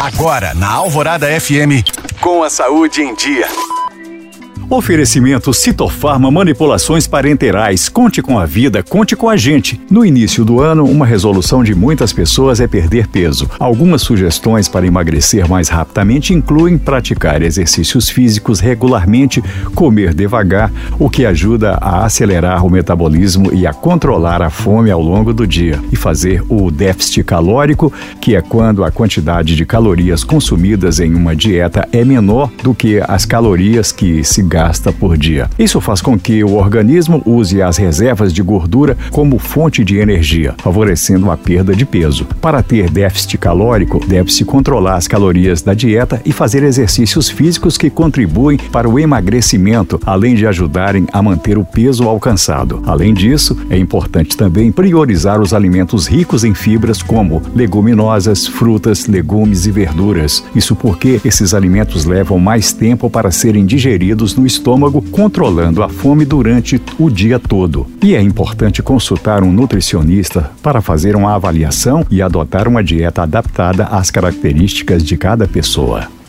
Agora, na Alvorada FM, com a saúde em dia. Oferecimento Citofarma Manipulações Parenterais. Conte com a vida, conte com a gente. No início do ano, uma resolução de muitas pessoas é perder peso. Algumas sugestões para emagrecer mais rapidamente incluem praticar exercícios físicos regularmente, comer devagar, o que ajuda a acelerar o metabolismo e a controlar a fome ao longo do dia, e fazer o déficit calórico, que é quando a quantidade de calorias consumidas em uma dieta é menor do que as calorias que se gastam gasta por dia. Isso faz com que o organismo use as reservas de gordura como fonte de energia, favorecendo a perda de peso. Para ter déficit calórico, deve-se controlar as calorias da dieta e fazer exercícios físicos que contribuem para o emagrecimento, além de ajudarem a manter o peso alcançado. Além disso, é importante também priorizar os alimentos ricos em fibras como leguminosas, frutas, legumes e verduras. Isso porque esses alimentos levam mais tempo para serem digeridos no estômago, controlando a fome durante o dia todo. E é importante consultar um nutricionista para fazer uma avaliação e adotar uma dieta adaptada às características de cada pessoa.